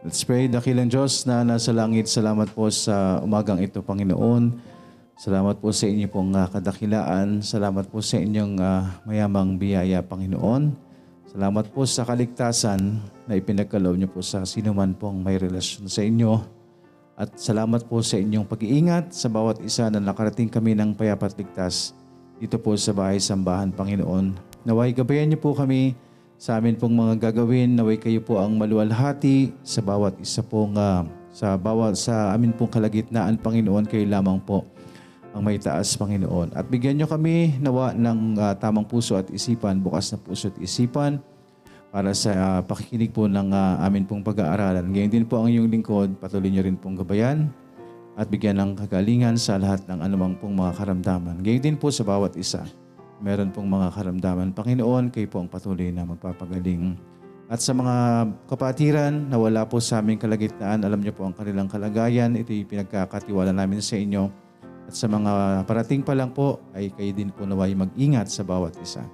Let's pray. Dakilang Diyos na nasa langit, salamat po sa umagang ito, Panginoon. Salamat po sa inyo pong ah, kadakilaan. Salamat po sa inyong ah, mayamang biyaya, Panginoon. Salamat po sa kaligtasan na ipinagkaloob niyo po sa sino man pong may relasyon sa inyo. At salamat po sa inyong pag-iingat sa bawat isa na nakarating kami ng payapat ligtas dito po sa bahay sambahan, Panginoon. Naway gabayan niyo po kami sa amin pong mga gagawin. Naway kayo po ang maluwalhati sa bawat isa pong ah, sa bawat sa amin pong kalagitnaan, Panginoon, kayo lamang po ang may taas, Panginoon. At bigyan niyo kami nawa ng ah, tamang puso at isipan, bukas na puso at isipan para sa ah, pakikinig po ng ah, amin pong pag-aaralan. Ngayon din po ang iyong lingkod, patuloy niyo rin pong gabayan at bigyan ng kagalingan sa lahat ng anumang pong mga karamdaman. Ngayon din po sa bawat isa. Meron pong mga karamdaman. Panginoon, kayo po ang patuloy na magpapagaling. At sa mga kapatiran na wala po sa aming kalagitnaan, alam niyo po ang kanilang kalagayan. Ito'y pinagkakatiwala namin sa inyo. At sa mga parating pa lang po, ay kayo din po naway mag-ingat sa bawat isa.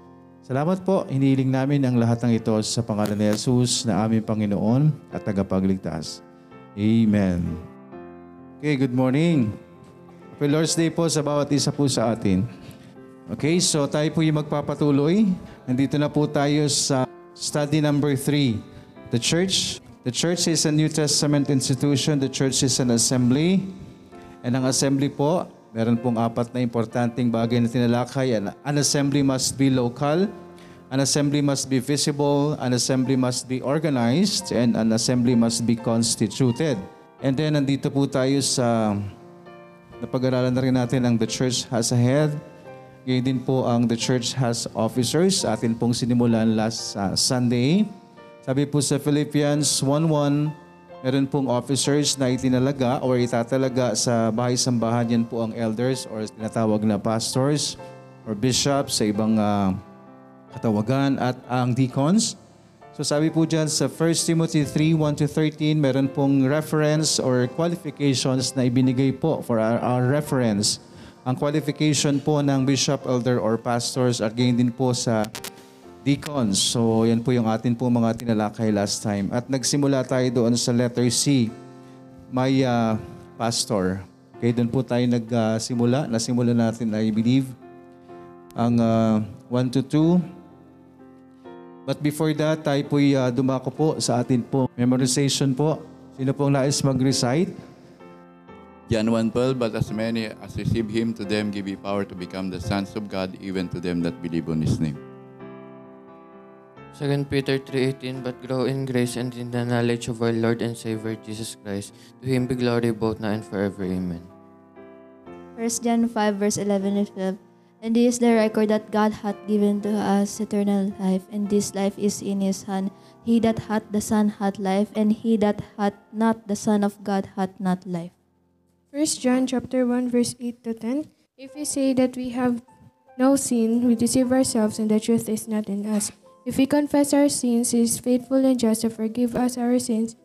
Salamat po. Hinihiling namin ang lahat ng ito sa pangalan ni Jesus na aming Panginoon at tagapagligtas. Amen. Okay, good morning. Happy Lord's Day po sa bawat isa po sa atin. Okay, so tayo po yung magpapatuloy. Nandito na po tayo sa study number 3. The church. The church is a New Testament institution. The church is an assembly. And ang assembly po, meron pong apat na importanteng bagay na tinalakay. An, an assembly must be local. An assembly must be visible. An assembly must be organized. And an assembly must be constituted. And then nandito po tayo sa napag-aralan na rin natin ang The Church Has a Head. Ngayon din po ang The Church Has Officers. Atin pong sinimulan last uh, Sunday. Sabi po sa Philippians 1.1, meron pong officers na itinalaga or itatalaga sa bahay-sambahan. Yan po ang elders or tinatawag na pastors or bishops sa ibang uh, katawagan at ang deacons. So sabi po dyan sa 1 Timothy 3, 1-13, meron pong reference or qualifications na ibinigay po for our, our reference. Ang qualification po ng bishop, elder, or pastors at gayon din po sa deacons. So yan po yung atin po mga tinalakay last time. At nagsimula tayo doon sa letter C, may uh, pastor. Okay, doon po tayo nagsimula. Uh, Nasimula natin, I believe, ang uh, 1 to 2. But before that, tayo po'y uh, dumako po sa atin po. Memorization po. Sino pong nais mag-recite? John 1.12, But as many as receive Him, to them give He power to become the sons of God, even to them that believe on His name. 2 Peter 3.18 But grow in grace and in the knowledge of our Lord and Savior Jesus Christ. To Him be glory both now and forever. Amen. 1 John 5 verse 11 and 12 And this is the record that God hath given to us eternal life, and this life is in his Son. He that hath the Son hath life, and he that hath not the Son of God hath not life. 1 John chapter 1 verse 8 to 10 If we say that we have no sin, we deceive ourselves and the truth is not in us. If we confess our sins, he is faithful and just to forgive us our sins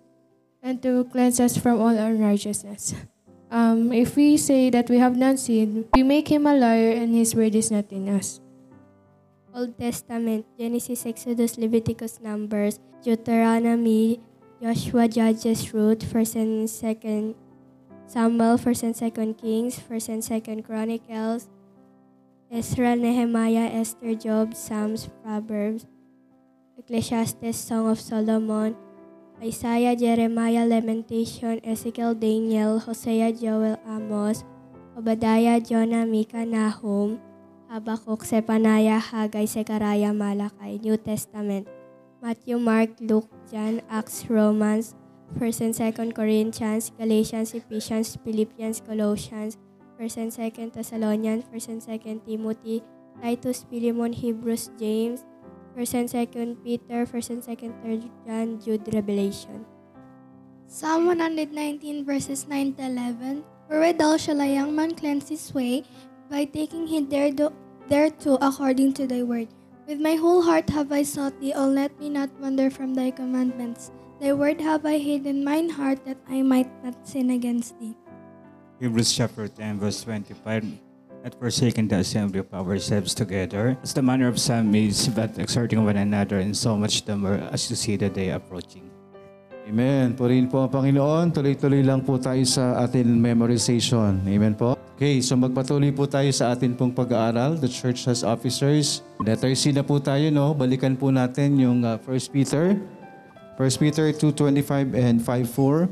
and to cleanse us from all unrighteousness. Um, if we say that we have not sinned, we make him a liar and his word is not in us. Old Testament, Genesis, Exodus, Leviticus, Numbers, Deuteronomy, Joshua, Judges, Ruth, 1st and 2nd Samuel, 1st and 2nd Kings, 1st and 2nd Chronicles, Ezra, Nehemiah, Esther, Job, Psalms, Proverbs, Ecclesiastes, Song of Solomon, Isaiah, Jeremiah, Lamentation, Ezekiel, Daniel, Hosea, Joel, Amos, Obadiah, Jonah, Micah, Nahum, Habakkuk, Zephaniah, Haggai, Zechariah, Malachi, New Testament, Matthew, Mark, Luke, John, Acts, Romans, 1st and 2nd Corinthians, Galatians, Ephesians, Philippians, Colossians, 1st and 2nd Thessalonians, 1st and 2nd Timothy, Titus, Philemon, Hebrews, James, 1st and 2nd Peter, 1st and 2nd 3rd John, Jude, Revelation. Psalm 119 verses 9 to 11. Wherewithal shall a young man cleanse his way? By taking heed thereto according to thy word. With my whole heart have I sought thee, O let me not wander from thy commandments. Thy word have I hid in mine heart, that I might not sin against thee. Hebrews chapter 10 verse 25 Not forsaking the assembly of ourselves together, as the manner of some is, but exhorting one another, and so much the more as you see the day approaching. Amen. Purihin po ang Panginoon. Tuloy-tuloy lang po tayo sa atin memorization. Amen po. Okay, so magpatuloy po tayo sa atin pong pag-aaral. The church has officers. Letter C na po tayo, no? Balikan po natin yung uh, 1 Peter. 1 Peter 2.25 and 5.4.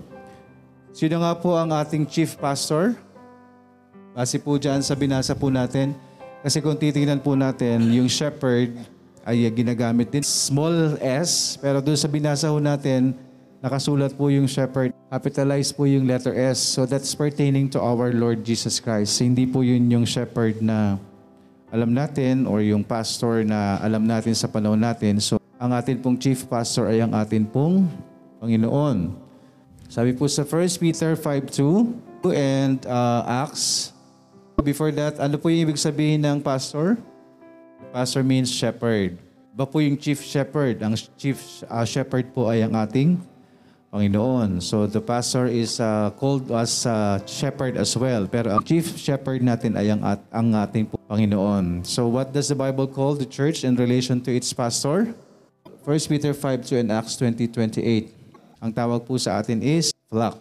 Sino nga po ang ating chief pastor? Base po dyan sa binasa po natin. Kasi kung titingnan po natin, yung shepherd ay ginagamit din small s, pero doon sa binasa po natin, nakasulat po yung shepherd. Capitalized po yung letter S. So that's pertaining to our Lord Jesus Christ. Hindi po yun yung shepherd na alam natin or yung pastor na alam natin sa panahon natin. So ang atin pong chief pastor ay ang atin pong Panginoon. Sabi po sa 1 Peter 5.2 and uh, Acts. Before that, ano po yung ibig sabihin ng pastor? Pastor means shepherd. Ba po yung chief shepherd? Ang chief uh, shepherd po ay ang ating Panginoon. So the pastor is uh, called as uh, shepherd as well. Pero ang chief shepherd natin ay ang, at, ang ating Panginoon. So what does the Bible call the church in relation to its pastor? 1 Peter 5.2 and Acts 20.28. Ang tawag po sa atin is flock.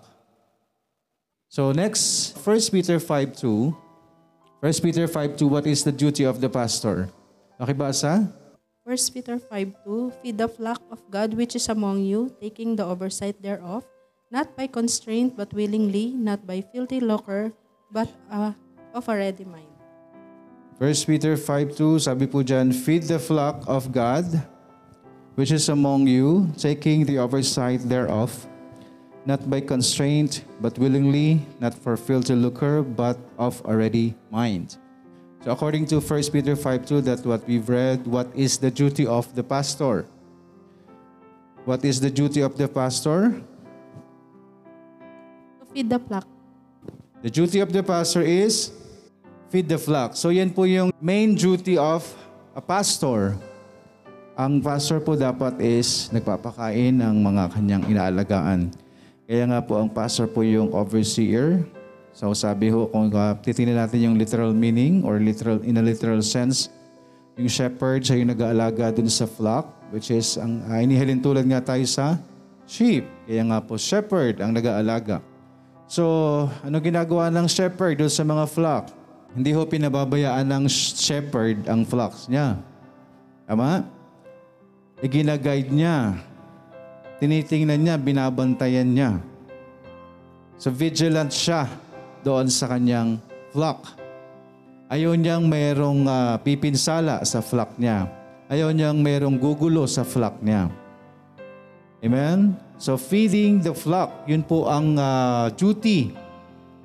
So next, 1 Peter 5.2. 1 Peter 5.2, what is the duty of the pastor? Nakibasa? 1 Peter 5.2 Feed the flock of God which is among you, taking the oversight thereof, not by constraint but willingly, not by filthy lucre, but uh, of a ready mind. 1 Peter 5.2, sabi po dyan, Feed the flock of God, which is among you, taking the oversight thereof, not by constraint, but willingly, not for filthy lucre, but of a ready mind. So according to 1 Peter 5.2, that what we've read, what is the duty of the pastor? What is the duty of the pastor? To feed the flock. The duty of the pastor is feed the flock. So yan po yung main duty of a pastor. Ang pastor po dapat is nagpapakain ng mga kanyang inaalagaan. Kaya nga po ang pastor po yung overseer. So sabi ho, kung uh, titingnan natin yung literal meaning or literal in a literal sense, yung shepherd siya yung nag-aalaga dun sa flock, which is, ang uh, inihalin tulad nga tayo sa sheep. Kaya nga po, shepherd ang nag-aalaga. So, ano ginagawa ng shepherd doon sa mga flock? Hindi ho pinababayaan ng shepherd ang flocks niya. Tama? E ginaguide niya. Tinitingnan niya, binabantayan niya. So vigilant siya doon sa kanyang flock. Ayaw niyang mayroong uh, pipinsala sa flock niya. Ayaw niyang mayroong gugulo sa flock niya. Amen? So feeding the flock, yun po ang uh, duty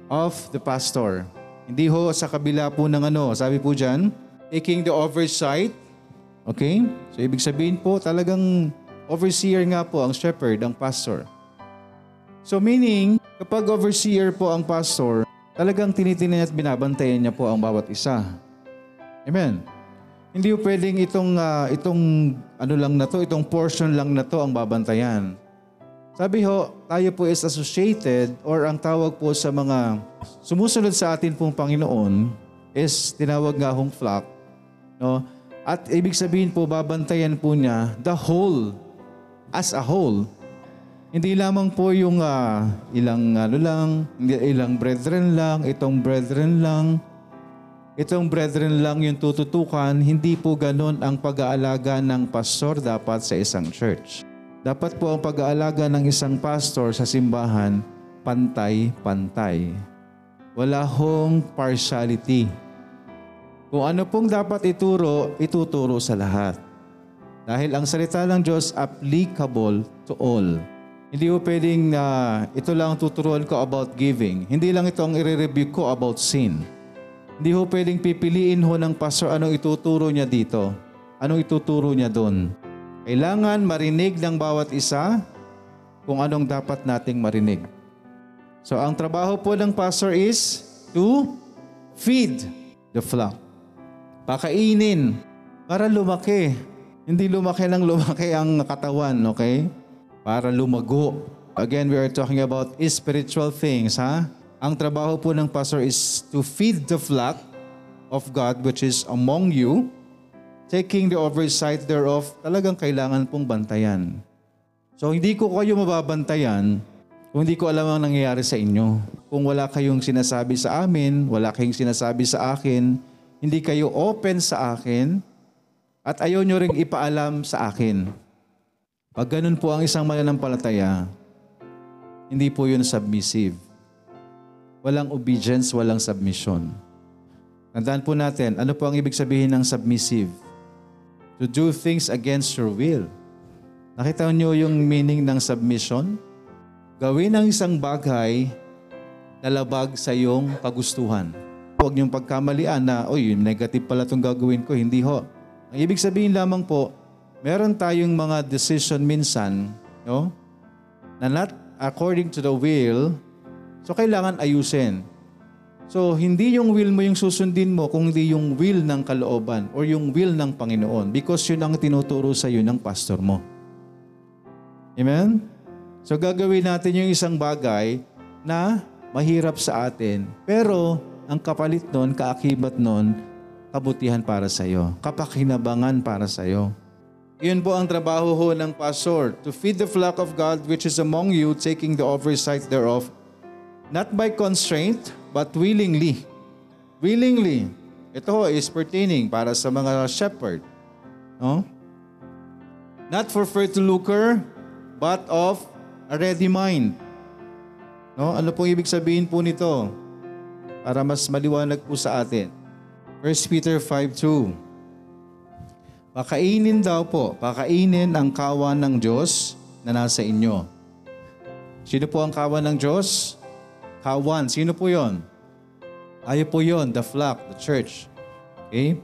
of the pastor. Hindi ho sa kabila po ng ano, sabi po dyan, taking the oversight. Okay? So ibig sabihin po, talagang overseer nga po ang shepherd, ang pastor. So meaning, kapag overseer po ang pastor, talagang tinitingnan at binabantayan niya po ang bawat isa. Amen. Hindi po pwedeng itong, uh, itong ano lang na to, itong portion lang na to ang babantayan. Sabi ho, tayo po is associated or ang tawag po sa mga sumusunod sa atin pong Panginoon is tinawag nga hong flock. No? At ibig sabihin po, babantayan po niya the whole, as a whole. Hindi lamang po yung uh, ilang ano lang, ilang brethren lang, itong brethren lang, itong brethren lang yung tututukan, hindi po ganun ang pag-aalaga ng pastor dapat sa isang church. Dapat po ang pag-aalaga ng isang pastor sa simbahan, pantay-pantay. Wala hong partiality. Kung ano pong dapat ituro, ituturo sa lahat. Dahil ang salita ng Diyos applicable to all. Hindi po pwedeng uh, ito lang tuturuan ko about giving. Hindi lang ito ang i-review ko about sin. Hindi ho pwedeng pipiliin ho ng pastor anong ituturo niya dito. Anong ituturo niya doon. Kailangan marinig ng bawat isa kung anong dapat nating marinig. So ang trabaho po ng pastor is to feed the flock. Pakainin para lumaki. Hindi lumaki ng lumaki ang katawan, okay? Para lumago. Again, we are talking about spiritual things, ha? Ang trabaho po ng pastor is to feed the flock of God which is among you, taking the oversight thereof, talagang kailangan pong bantayan. So hindi ko kayo mababantayan kung hindi ko alam ang nangyayari sa inyo. Kung wala kayong sinasabi sa amin, wala kayong sinasabi sa akin, hindi kayo open sa akin, at ayaw nyo ring ipaalam sa akin. Pag ganun po ang isang mananampalataya, hindi po yun submissive. Walang obedience, walang submission. Tandaan po natin, ano po ang ibig sabihin ng submissive? To do things against your will. Nakita niyo yung meaning ng submission? Gawin ang isang bagay na labag sa iyong kagustuhan. Huwag niyong pagkamalian na, oy, negative pala itong gagawin ko. Hindi ho. Ang ibig sabihin lamang po, meron tayong mga decision minsan, no? Na not according to the will, so kailangan ayusin. So, hindi yung will mo yung susundin mo, kundi yung will ng kalooban or yung will ng Panginoon because yun ang tinuturo sa iyo ng pastor mo. Amen? So, gagawin natin yung isang bagay na mahirap sa atin. Pero, ang kapalit nun, kaakibat nun, kabutihan para sa iyo. Kapakinabangan para sa iyo. Yun po ang trabaho ho ng pastor, to feed the flock of God which is among you, taking the oversight thereof, not by constraint, but willingly. Willingly. Ito ho is pertaining para sa mga shepherd. No? Not for to lucre, but of a ready mind. No? Ano pong ibig sabihin po nito? Para mas maliwanag po sa atin. 1 Peter 5.2 Pakainin daw po, pakainin ang kawan ng Diyos na nasa inyo. Sino po ang kawan ng Diyos? Kawan. Sino po yon? Ayo po yon, the flock, the church. Okay?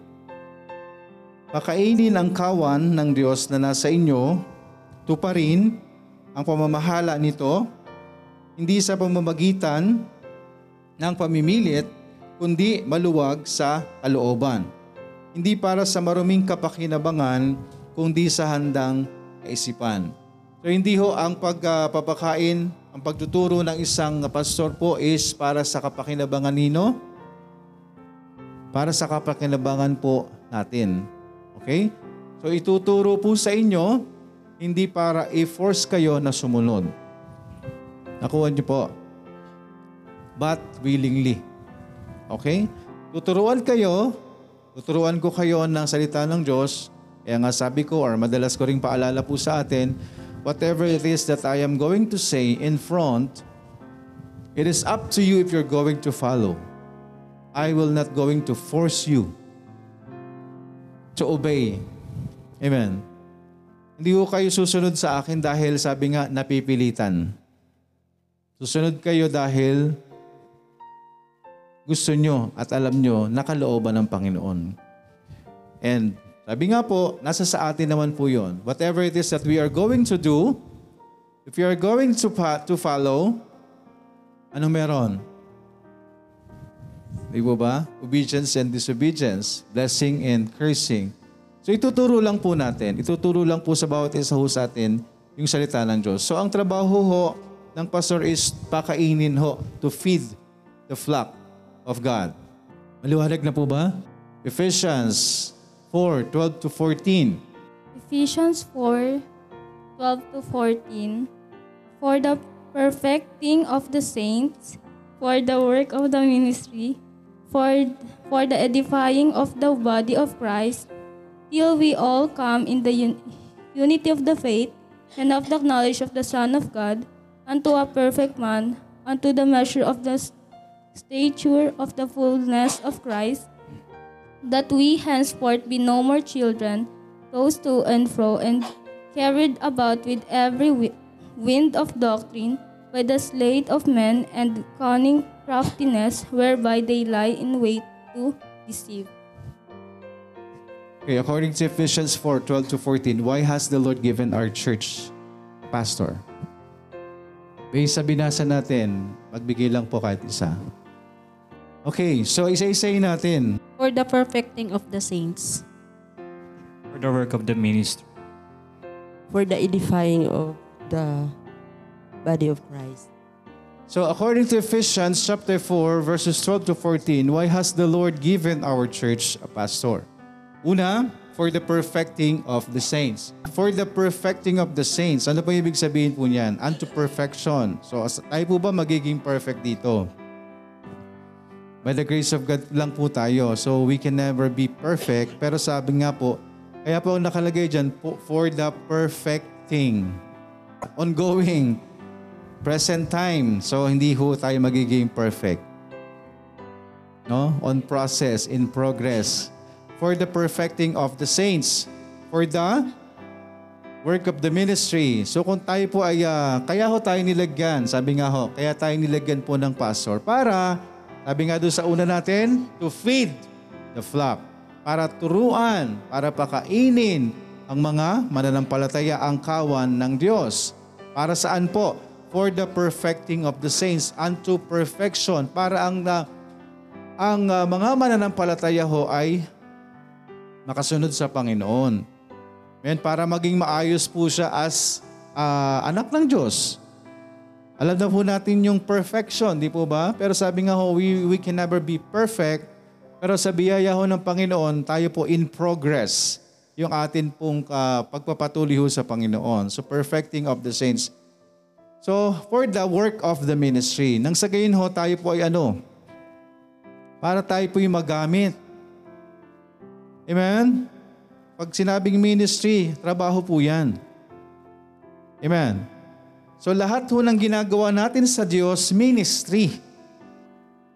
Pakainin ang kawan ng Diyos na nasa inyo, tuparin ang pamamahala nito, hindi sa pamamagitan ng pamimilit, kundi maluwag sa kalooban. Hindi para sa maruming kapakinabangan, kundi sa handang kaisipan. So hindi ho ang pagpapakain, ang pagtuturo ng isang pastor po is para sa kapakinabangan nino, para sa kapakinabangan po natin. Okay? So ituturo po sa inyo, hindi para i-force kayo na sumunod. Nakuha niyo po. But willingly. Okay? Tuturuan kayo, tuturuan ko kayo ng salita ng Diyos. Kaya nga sabi ko, or madalas ko ring paalala po sa atin, whatever it is that I am going to say in front, it is up to you if you're going to follow. I will not going to force you to obey. Amen. Hindi ko kayo susunod sa akin dahil sabi nga napipilitan. Susunod kayo dahil gusto nyo at alam nyo nakalooban ng Panginoon. And sabi nga po, nasa sa atin naman po yon. Whatever it is that we are going to do, if you are going to, pa- to follow, anong meron? Di ba? Obedience and disobedience, blessing and cursing. So ituturo lang po natin, ituturo lang po sa bawat isa ho sa atin yung salita ng Diyos. So ang trabaho ho ng pastor is pakainin ho to feed the flock of God. Maliwanag na po ba? Ephesians 4, 12 to 14. Ephesians 4 12 to 14 For the perfecting of the saints, for the work of the ministry, for, for the edifying of the body of Christ, till we all come in the un- unity of the faith and of the knowledge of the Son of God, unto a perfect man, unto the measure of the stature of the fullness of Christ, that we henceforth be no more children, tossed to and fro, and carried about with every wi- wind of doctrine, by the sleight of men and cunning craftiness, whereby they lie in wait to deceive. Okay, according to Ephesians 4, 12 to 14, why has the Lord given our church pastor? Based sa binasa natin, magbigay lang po kahit isa. Okay, so isa-isayin natin. For the perfecting of the saints. For the work of the ministry. for the edifying of the body of Christ. So according to Ephesians chapter 4 verses 12 to 14, why has the Lord given our church a pastor? Una, for the perfecting of the saints. For the perfecting of the saints. Ano po ibig sabihin po niyan? Unto perfection. So, as- tayo po ba magiging perfect dito? By the grace of God lang po tayo. So, we can never be perfect. Pero sabi nga po, kaya po ang nakalagay dyan, for the perfecting. Ongoing. Present time. So, hindi ho tayo magiging perfect. No? On process, in progress. For the perfecting of the saints. For the work of the ministry. So kung tayo po ay, ah, kaya ho tayo nilagyan, sabi nga ho, kaya tayo nilagyan po ng pastor para, sabi nga doon sa una natin, to feed the flock. Para turuan, para pakainin ang mga mananampalataya ang kawan ng Diyos. Para saan po? For the perfecting of the saints unto perfection. Para ang na, ang ah, mga mananampalataya ho ay makasunod sa Panginoon. Amen, para maging maayos po siya as ah, anak ng Diyos. Alam na po natin yung perfection, di po ba? Pero sabi nga ho, we, we can never be perfect. Pero sa biyaya ho ng Panginoon, tayo po in progress yung atin pong ah, pagpapatuloy ho sa Panginoon. So perfecting of the saints. So for the work of the ministry, nang sa gayon ho, tayo po ay ano? Para tayo po yung magamit. Amen? Pag sinabing ministry, trabaho po yan. Amen? So lahat ho ng ginagawa natin sa Diyos, ministry.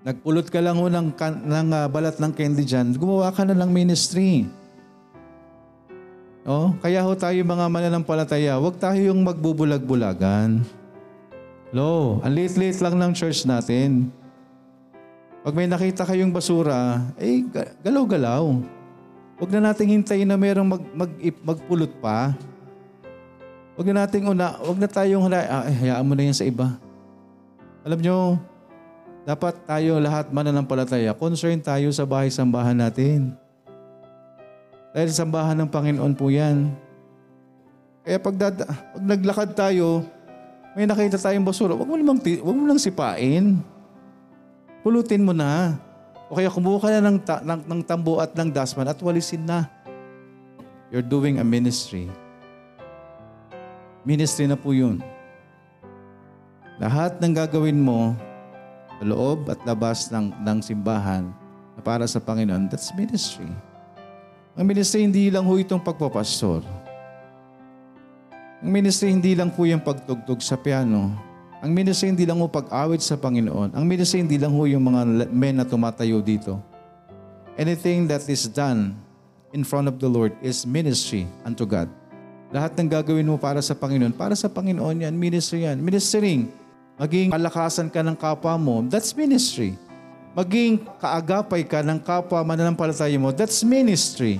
Nagpulot ka lang ho ng, ng ah, balat ng candy dyan, gumawa ka na ng ministry. No? Kaya ho tayo mga mananampalataya, huwag tayo yung magbubulag-bulagan. Lo, ang liit-liit lang ng church natin. Pag may nakita kayong basura, eh, ga- galaw-galaw. Huwag na nating hintayin na mayroong mag, mag, magpulot pa. Huwag na nating una, huwag na tayong, hula- ah, eh, hayaan mo na yan sa iba. Alam nyo, dapat tayo lahat mananampalataya, concern tayo sa bahay-sambahan natin. Dahil sambahan ng Panginoon po yan. Kaya pag, dada, pag naglakad tayo, may nakita tayong basura, huwag mo, lamang, ti- huwag mo lang sipain. Pulutin mo na. O kaya kumuha ka na ng, ta- ng, ng tambo at ng dasman at walisin na. You're doing a ministry. Ministry na po yun. Lahat ng gagawin mo sa loob at labas ng, ng simbahan na para sa Panginoon, that's ministry. Ang ministry hindi lang ho itong pagpapastor. Ang ministry hindi lang po yung pagtugtog sa piano. Ang ministry hindi lang ho pag-awit sa Panginoon. Ang ministry hindi lang ho yung mga men na tumatayo dito. Anything that is done in front of the Lord is ministry unto God. Lahat ng gagawin mo para sa Panginoon, para sa Panginoon yan, ministry yan. Ministering, maging palakasan ka ng kapwa mo, that's ministry. Maging kaagapay ka ng kapwa mananampalataya mo, that's ministry.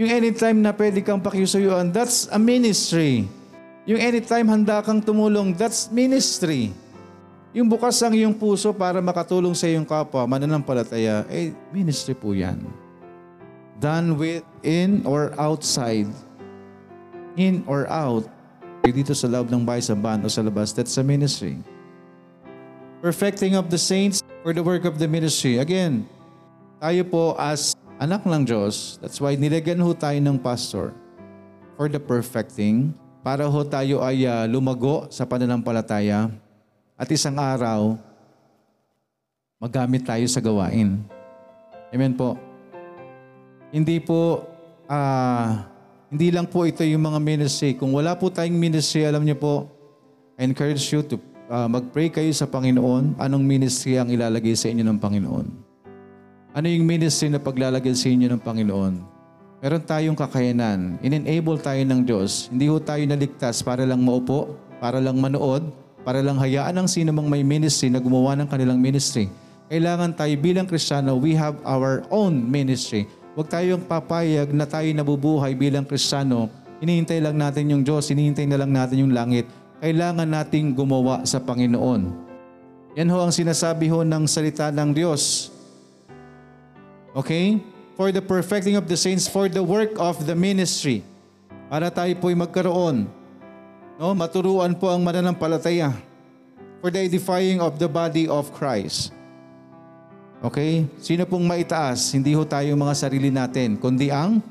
Yung anytime na pwede kang pakiusayuan, that's a ministry. Yung anytime handa kang tumulong, that's ministry. Yung bukas ang iyong puso para makatulong sa iyong kapwa, mananampalataya, eh, ministry po yan. Done with in or outside. In or out. Dito sa loob ng bahay, sa bahan o sa labas, that's a ministry. Perfecting of the saints for the work of the ministry. Again, tayo po as anak ng Diyos, that's why nilagyan ho tayo ng pastor for the perfecting, para ho tayo ay ah, lumago sa pananampalataya at isang araw, magamit tayo sa gawain. Amen po. Hindi po, ah, hindi lang po ito yung mga ministry. Kung wala po tayong ministry, alam niyo po, I encourage you to ah, mag-pray kayo sa Panginoon. Anong ministry ang ilalagay sa inyo ng Panginoon? Ano yung ministry na paglalagay sa inyo ng Panginoon? Meron tayong kakayanan. In-enable tayo ng Diyos. Hindi ho tayo naligtas para lang maupo, para lang manood, para lang hayaan ng sino mang may ministry na gumawa ng kanilang ministry. Kailangan tayo bilang Kristiyano, we have our own ministry. Huwag tayong papayag na tayo nabubuhay bilang Kristiyano. Hinihintay lang natin yung Diyos, hinihintay na lang natin yung langit. Kailangan nating gumawa sa Panginoon. Yan ho ang sinasabi ho ng salita ng Diyos. Okay? For the perfecting of the saints, for the work of the ministry. Para tayo po'y magkaroon. No? Maturuan po ang mananampalataya. For the edifying of the body of Christ. Okay? Sino pong maitaas? Hindi ho tayo mga sarili natin, kundi ang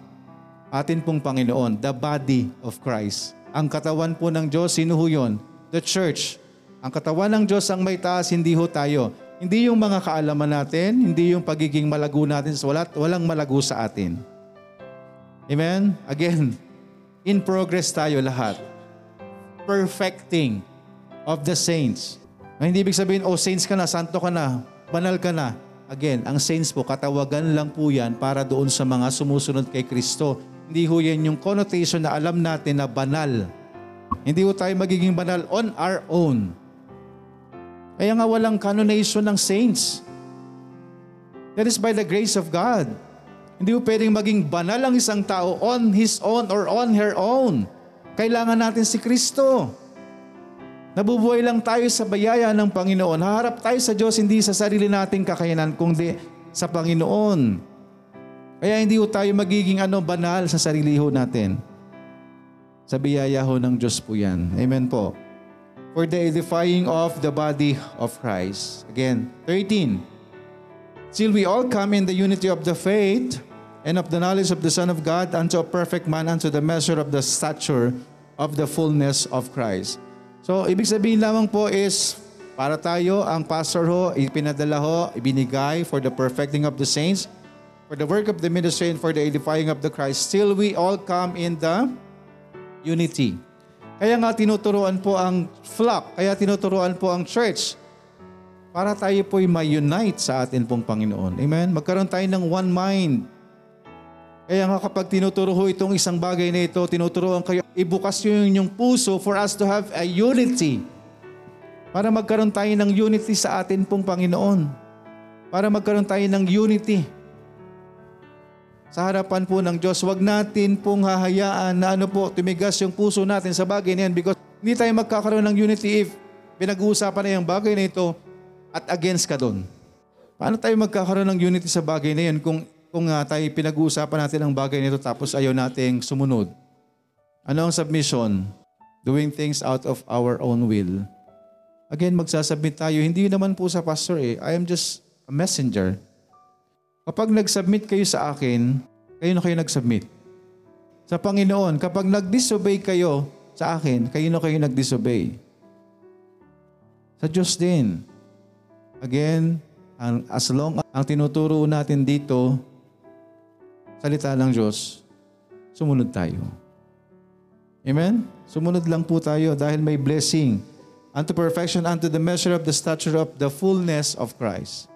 atin pong Panginoon, the body of Christ. Ang katawan po ng Diyos, sino ho yun? The church. Ang katawan ng Diyos ang may taas, hindi ho tayo. Hindi yung mga kaalaman natin, hindi yung pagiging malago natin, wala, walang malago sa atin. Amen? Again, in progress tayo lahat. Perfecting of the saints. Hindi ibig sabihin, oh saints ka na, santo ka na, banal ka na. Again, ang saints po, katawagan lang po yan para doon sa mga sumusunod kay Kristo. Hindi ho yan yung connotation na alam natin na banal. Hindi ho tayo magiging banal on our own. Kaya nga walang canonization ng saints. That is by the grace of God. Hindi po pwedeng maging banal ang isang tao on his own or on her own. Kailangan natin si Kristo. Nabubuhay lang tayo sa bayaya ng Panginoon. Haharap tayo sa Diyos hindi sa sarili nating kakayanan, kundi sa Panginoon. Kaya hindi ho tayo magiging ano, banal sa sarili ho natin. Sa biyaya ho ng Diyos po yan. Amen po. For the edifying of the body of Christ. Again, 13. Till we all come in the unity of the faith and of the knowledge of the Son of God unto a perfect man, unto the measure of the stature of the fullness of Christ. So, ibig sabihin lamang po is, para tayo, ang pastor ho, ipinadala ho, ibinigay for the perfecting of the saints, for the work of the ministry, and for the edifying of the Christ. Still, we all come in the unity. Kaya nga tinuturuan po ang flock, kaya tinuturuan po ang church para tayo po'y ma-unite sa atin pong Panginoon. Amen? Magkaroon tayo ng one mind. Kaya nga kapag tinuturo ho itong isang bagay na ito, tinuturuan kayo, ibukas nyo yung inyong puso for us to have a unity. Para magkaroon tayo ng unity sa atin pong Panginoon. Para magkaroon tayo ng unity sa harapan po ng Diyos. Huwag natin pong hahayaan na ano po, tumigas yung puso natin sa bagay na yan because hindi tayo magkakaroon ng unity if pinag-uusapan na yung bagay na ito at against ka doon. Paano tayo magkakaroon ng unity sa bagay na yan kung, kung uh, tayo pinag-uusapan natin ang bagay na ito tapos ayaw nating sumunod? Ano ang submission? Doing things out of our own will. Again, magsasubmit tayo. Hindi naman po sa pastor eh. I am just a messenger. Kapag nag-submit kayo sa akin, kayo na kayo nag-submit. Sa Panginoon, kapag nag-disobey kayo sa akin, kayo na kayo nag-disobey. Sa Diyos din. Again, ang, as long ang tinuturo natin dito, salita ng Diyos, sumunod tayo. Amen? Sumunod lang po tayo dahil may blessing unto perfection, unto the measure of the stature of the fullness of Christ.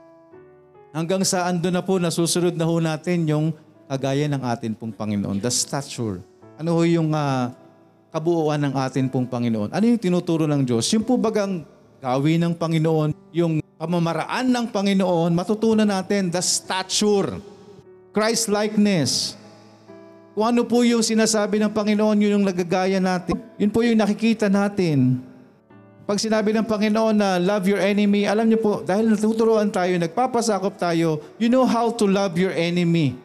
Hanggang sa ando na po, nasusunod na ho natin yung kagaya ng atin pong Panginoon, the stature. Ano ho yung uh, kabuuan ng atin pong Panginoon? Ano yung tinuturo ng Diyos? Yung po bagang gawin ng Panginoon, yung pamamaraan ng Panginoon, matutunan natin the stature, Christ-likeness. Kung ano po yung sinasabi ng Panginoon, yun yung nagagaya natin. Yun po yung nakikita natin. Pag sinabi ng Panginoon na love your enemy, alam niyo po, dahil natuturuan tayo, nagpapasakop tayo, you know how to love your enemy.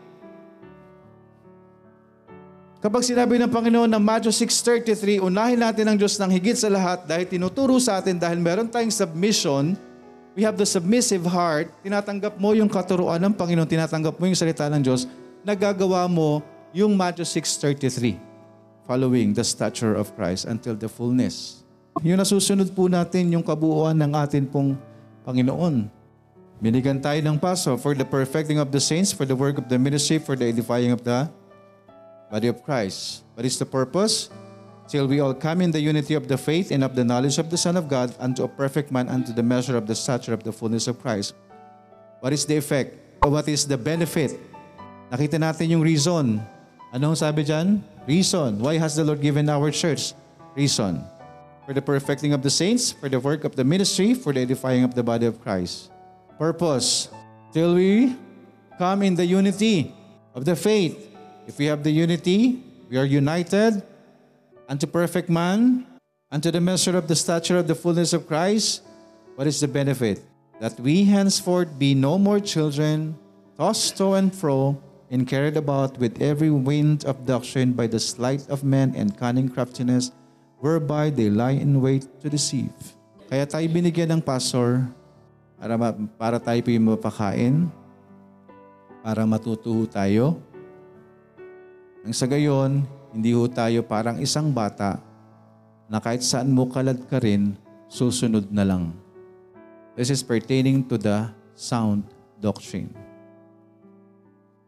Kapag sinabi ng Panginoon na Matthew 6.33, unahin natin ang Diyos ng higit sa lahat dahil tinuturo sa atin dahil meron tayong submission, we have the submissive heart, tinatanggap mo yung katuruan ng Panginoon, tinatanggap mo yung salita ng Diyos, nagagawa mo yung Matthew 6.33, following the stature of Christ until the fullness. Yung nasusunod po natin yung kabuuan ng atin pong Panginoon. Binigyan tayo ng paso for the perfecting of the saints, for the work of the ministry, for the edifying of the body of Christ. What is the purpose? Till we all come in the unity of the faith and of the knowledge of the Son of God unto a perfect man unto the measure of the stature of the fullness of Christ. What is the effect? Or what is the benefit? Nakita natin yung reason. Anong sabi dyan? Reason. Why has the Lord given our church? Reason. For the perfecting of the saints, for the work of the ministry, for the edifying of the body of Christ. Purpose. Till we come in the unity of the faith If we have the unity, we are united unto perfect man, unto the measure of the stature of the fullness of Christ. What is the benefit? That we henceforth be no more children, tossed to and fro, and carried about with every wind of doctrine by the sleight of men and cunning craftiness, whereby they lie in wait to deceive. Kaya tayo binigyan ng pastor para, para tayo po yung mapakain, para matutuho tayo, Nang sa gayon, hindi ho tayo parang isang bata na kahit saan mo kalad ka rin, susunod na lang. This is pertaining to the sound doctrine.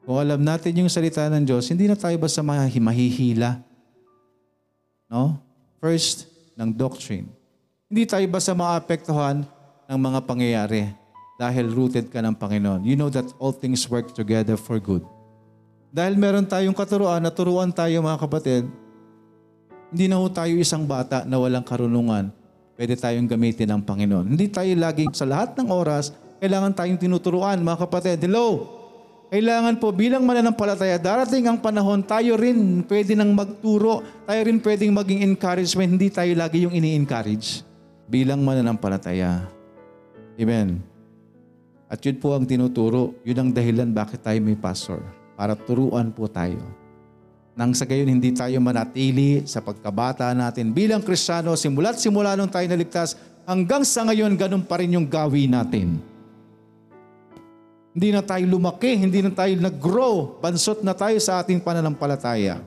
Kung alam natin yung salita ng Diyos, hindi na tayo basta mahi- mahihila. No? First, ng doctrine. Hindi tayo basta maapektuhan ng mga pangyayari dahil rooted ka ng Panginoon. You know that all things work together for good. Dahil meron tayong katuruan, naturuan tayo mga kapatid, hindi na ho tayo isang bata na walang karunungan. Pwede tayong gamitin ng Panginoon. Hindi tayo laging sa lahat ng oras, kailangan tayong tinuturuan mga kapatid. Hello! Kailangan po bilang mananampalataya, darating ang panahon, tayo rin pwede nang magturo, tayo rin pwedeng maging encouragement, hindi tayo lagi yung ini-encourage bilang mananampalataya. Amen. At yun po ang tinuturo, yun ang dahilan bakit tayo may pastor, para turuan po tayo. Nang sa gayon hindi tayo manatili sa pagkabata natin bilang Kristiyano, simula't simula nung tayo naligtas, hanggang sa ngayon, ganun pa rin yung gawin natin. Hindi na tayo lumaki, hindi na tayo nag-grow, bansot na tayo sa ating pananampalataya.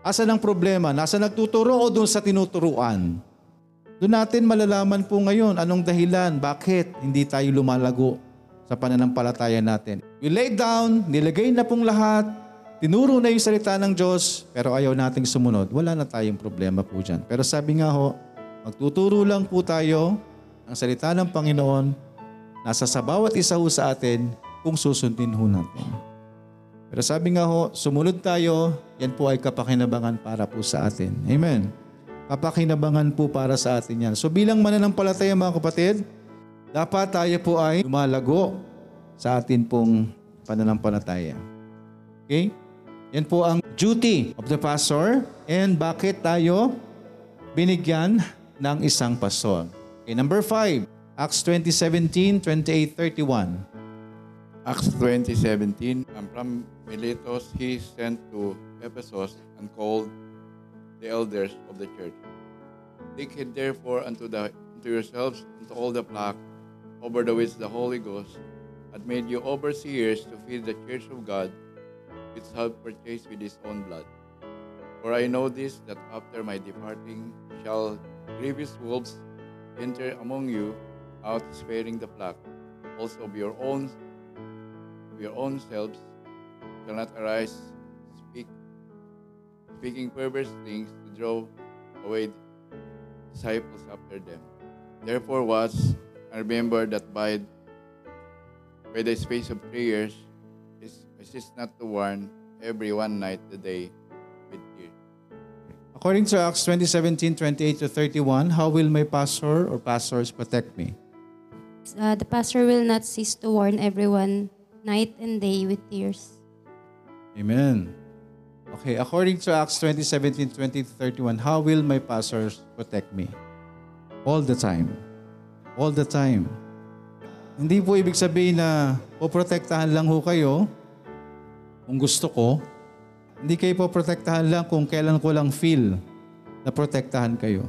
Asa ng problema? Nasa nagtuturo o doon sa tinuturuan? Doon natin malalaman po ngayon anong dahilan, bakit hindi tayo lumalago sa pananampalataya natin. We lay down, nilagay na pong lahat, tinuro na yung salita ng Diyos, pero ayaw nating sumunod. Wala na tayong problema po dyan. Pero sabi nga ho, magtuturo lang po tayo ang salita ng Panginoon nasa sa bawat isa ho sa atin kung susundin ho natin. Pero sabi nga ho, sumunod tayo, yan po ay kapakinabangan para po sa atin. Amen. Kapakinabangan po para sa atin yan. So bilang mananampalataya mga kapatid, dapat tayo po ay lumalago sa atin pong pananampalataya. Okay? Yan po ang duty of the pastor and bakit tayo binigyan ng isang pastor. Okay, number five, Acts 20:17, 28, 31. Acts 20:17, and from Miletus he sent to Ephesus and called the elders of the church. Take heed therefore unto the unto yourselves and to all the flock over the which the Holy Ghost had made you overseers to feed the church of God, which hath purchased with his own blood. For I know this that after my departing shall grievous wolves enter among you, out sparing the flock. Also of your own of your own selves shall not arise speak speaking perverse things to draw away disciples after them. Therefore watch and remember that by by the space of three years is cease not to warn every one night the day with tears. According to Acts 20:17, 28 to 31, how will my pastor or pastors protect me? Uh, the pastor will not cease to warn everyone night and day with tears. Amen. Okay, according to Acts 20:17, 20 to 31, how will my pastors protect me? All the time. All the time. Hindi po ibig sabihin na poprotektahan lang ho kayo kung gusto ko. Hindi kayo poprotektahan lang kung kailan ko lang feel na protektahan kayo.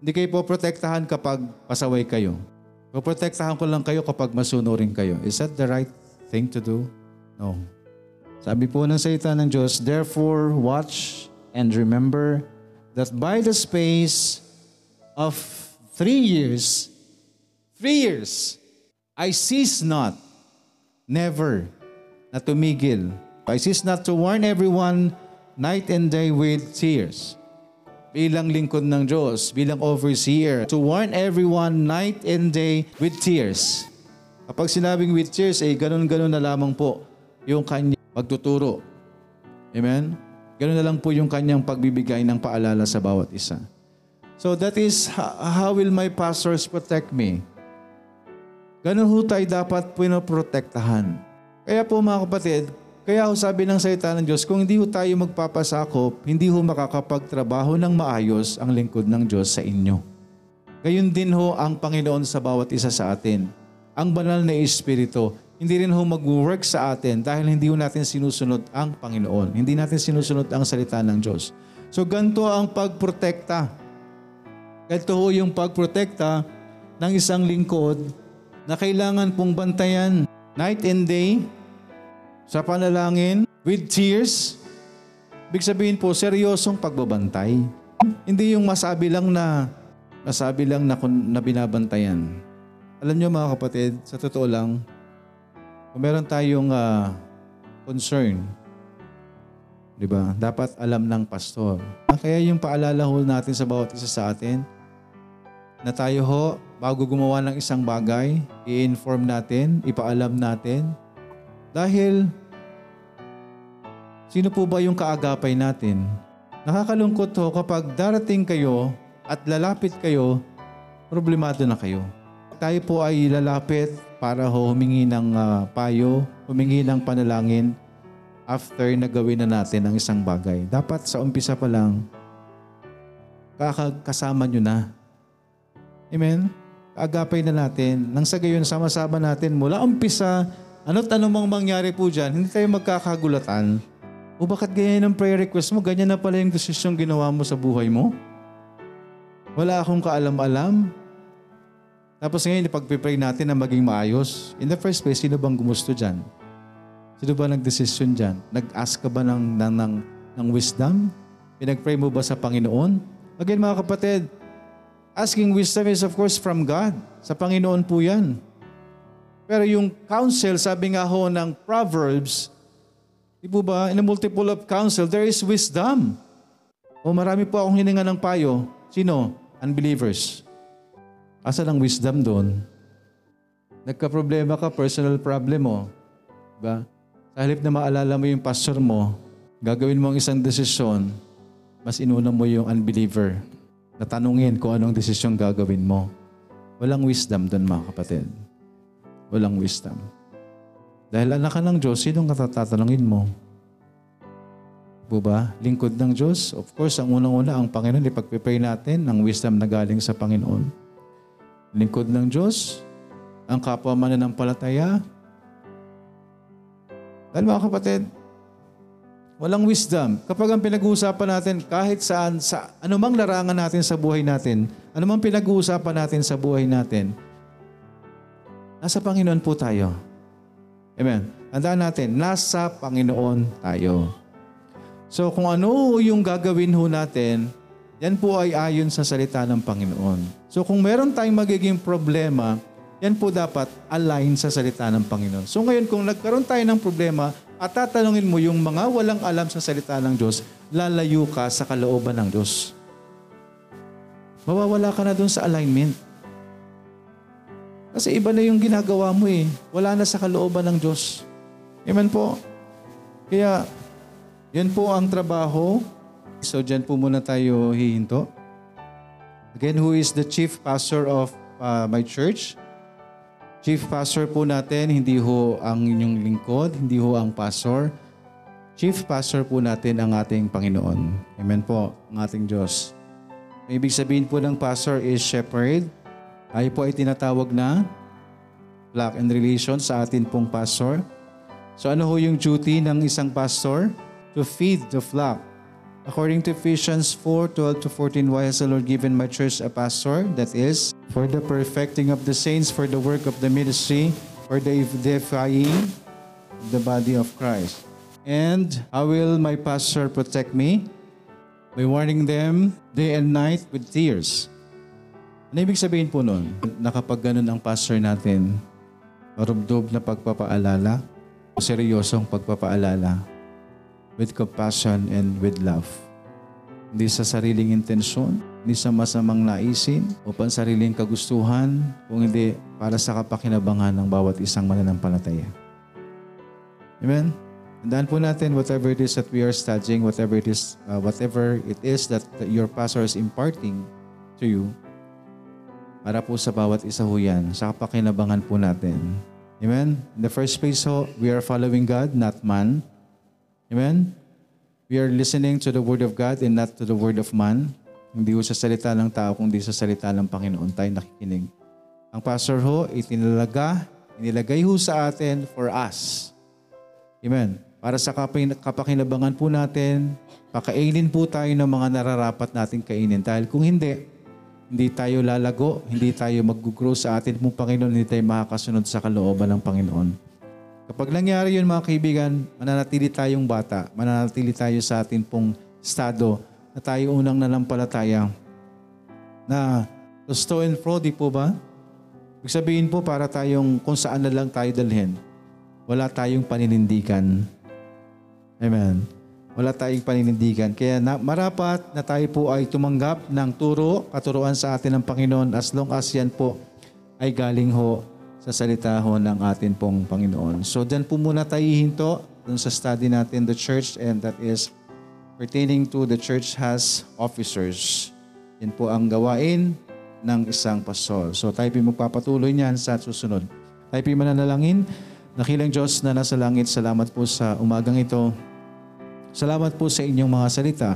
Hindi kayo poprotektahan kapag pasaway kayo. Poprotektahan ko lang kayo kapag masunurin kayo. Is that the right thing to do? No. Sabi po ng salita ng Diyos, Therefore, watch and remember that by the space of three years, three years, I cease not, never, na tumigil. I cease not to warn everyone night and day with tears. Bilang lingkod ng Diyos, bilang overseer, to warn everyone night and day with tears. Kapag sinabing with tears, eh, ganun-ganun na lamang po yung kanya pagtuturo. Amen? Ganun na lang po yung kanyang pagbibigay ng paalala sa bawat isa. So that is ho- how will my pastors protect me? Ganun ho tayo dapat pinoprotektahan. Kaya po mga kapatid, kaya ho sabi ng salita ng Diyos, kung hindi ho tayo magpapasakop, hindi ho makakapagtrabaho ng maayos ang lingkod ng Diyos sa inyo. Gayun din ho ang Panginoon sa bawat isa sa atin. Ang banal na Espiritu, hindi rin ho mag-work sa atin dahil hindi ho natin sinusunod ang Panginoon. Hindi natin sinusunod ang salita ng Diyos. So ganito ang pagprotekta. Ganito ho yung pagprotekta ng isang lingkod na kailangan pong bantayan night and day sa panalangin with tears Ibig sabihin po, seryosong pagbabantay. Hindi yung masabi lang na masabi lang na, na binabantayan. Alam niyo mga kapatid, sa totoo lang, kung meron tayong ah, concern, di ba? Dapat alam ng pastor. Kaya yung paalala natin sa bawat isa sa atin, na tayo ho, bago gumawa ng isang bagay, i-inform natin, ipaalam natin. Dahil, sino po ba yung kaagapay natin? Nakakalungkot ho kapag darating kayo at lalapit kayo, problemado na kayo. Tayo po ay lalapit para ho humingi ng ah, payo, humingi ng panalangin after na gawin na natin ang isang bagay. Dapat sa umpisa pa lang, kakasama nyo na. Amen? Kaagapay na natin. Nang sa gayon, sama-sama natin mula umpisa, ano't anumang mangyari po dyan, hindi tayo magkakagulatan. O bakit ganyan ang prayer request mo? Ganyan na pala yung desisyon ginawa mo sa buhay mo? Wala akong kaalam-alam. Tapos ngayon, ipag-pray natin na maging maayos. In the first place, sino bang gumusto dyan? Sino ba nag-desisyon dyan? Nag-ask ka ba ng, ng, ng, ng wisdom? Pinag-pray mo ba sa Panginoon? Again mga kapatid, asking wisdom is of course from God. Sa Panginoon po yan. Pero yung counsel, sabi nga ho ng Proverbs, di po ba, in a multiple of counsel, there is wisdom. O marami po akong hininga ng payo. Sino? Unbelievers. Asa ang wisdom doon? Nagka-problema ka, personal problem mo. Diba? Sa halip na maalala mo yung pastor mo, gagawin mo ang isang desisyon, mas inuna mo yung unbeliever na tanungin kung anong desisyon gagawin mo. Walang wisdom doon mga kapatid. Walang wisdom. Dahil anak ka ng Diyos, sinong katatatanungin mo? Po? Lingkod ng Diyos? Of course, ang unang-una, ang Panginoon, ipagpipray natin ng wisdom na galing sa Panginoon. Lingkod ng Diyos, ang kapwa mananampalataya. Dahil mga kapatid, walang wisdom. Kapag ang pinag-uusapan natin kahit saan, sa anumang larangan natin sa buhay natin, anumang pinag-uusapan natin sa buhay natin, nasa Panginoon po tayo. Amen. Tandaan natin, nasa Panginoon tayo. So kung ano yung gagawin ho natin, yan po ay ayon sa salita ng Panginoon. So kung meron tayong magiging problema, yan po dapat align sa salita ng Panginoon. So ngayon kung nagkaroon tayo ng problema at tatanungin mo yung mga walang alam sa salita ng Diyos, lalayo ka sa kalooban ng Diyos. Mawawala ka na dun sa alignment. Kasi iba na yung ginagawa mo eh. Wala na sa kalooban ng Diyos. Amen po. Kaya, yan po ang trabaho. So, dyan po muna tayo hihinto. Again, who is the chief pastor of uh, my church? Chief pastor po natin, hindi ho ang inyong lingkod, hindi ho ang pastor. Chief pastor po natin ang ating Panginoon. Amen po, ang ating Diyos. Ang ibig sabihin po ng pastor is shepherd. Tayo po ay tinatawag na flock and relation sa atin pong pastor. So ano ho yung duty ng isang pastor? To feed the flock. According to Ephesians 4, 12 to 14, why has the Lord given my church a pastor? That is, for the perfecting of the saints, for the work of the ministry, for the edifying the body of Christ. And how will my pastor protect me? By warning them day and night with tears. Ano ibig sabihin po nun? Na kapag ganun ang pastor natin, marubdob na pagpapaalala, seryosong pagpapaalala, with compassion and with love. Hindi sa sariling intensyon, hindi sa masamang naisin o pansariling kagustuhan, kung hindi para sa kapakinabangan ng bawat isang mananampalataya. Amen? Tandaan po natin whatever it is that we are studying, whatever it is, uh, whatever it is that your pastor is imparting to you, para po sa bawat isa ho yan, sa kapakinabangan po natin. Amen? In the first place ho, we are following God, not man. Amen? We are listening to the Word of God and not to the Word of man. Hindi ho sa salita ng tao, kundi sa salita ng Panginoon tayo nakikinig. Ang pastor ho, itinalaga, inilagay ho sa atin for us. Amen. Para sa kapakinabangan po natin, pakainin po tayo ng mga nararapat nating kainin. Dahil kung hindi, hindi tayo lalago, hindi tayo mag-grow sa atin pong Panginoon, hindi tayo makakasunod sa kalooban ng Panginoon. Kapag nangyari yun mga kaibigan, mananatili tayong bata, mananatili tayo sa atin pong estado na tayo unang nanampalataya na gusto and fro, di po ba? Ibig sabihin po para tayong kung saan na lang tayo dalhin, wala tayong paninindigan. Amen. Wala tayong paninindigan. Kaya na, marapat na tayo po ay tumanggap ng turo, katuruan sa atin ng Panginoon as long as yan po ay galing ho sa salita ho ng atin pong Panginoon. So dyan po muna tayo hinto dun sa study natin, the church, and that is pertaining to the church has officers. Yan po ang gawain ng isang pastor. So tayo po magpapatuloy niyan sa susunod. Tayo po mananalangin. Nakilang Diyos na nasa langit, salamat po sa umagang ito. Salamat po sa inyong mga salita.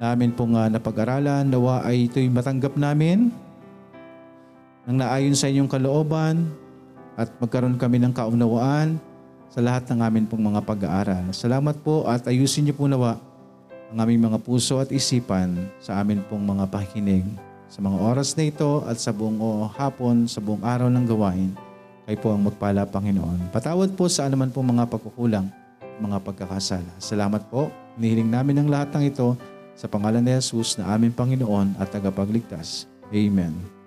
Namin pong uh, napag-aralan, nawa ay ito'y matanggap namin nang naayon sa inyong kalooban at magkaroon kami ng kaunawaan sa lahat ng amin pong mga pag-aaral. Salamat po at ayusin niyo po nawa ang aming mga puso at isipan sa amin pong mga pakikinig sa mga oras na ito at sa buong o hapon, sa buong araw ng gawain. Kayo po ang magpala, Panginoon. Patawad po sa anuman pong mga pagkukulang, mga pagkakasala. Salamat po. Nihiling namin ang lahat ng ito sa pangalan ni Jesus na aming Panginoon at tagapagligtas. Amen.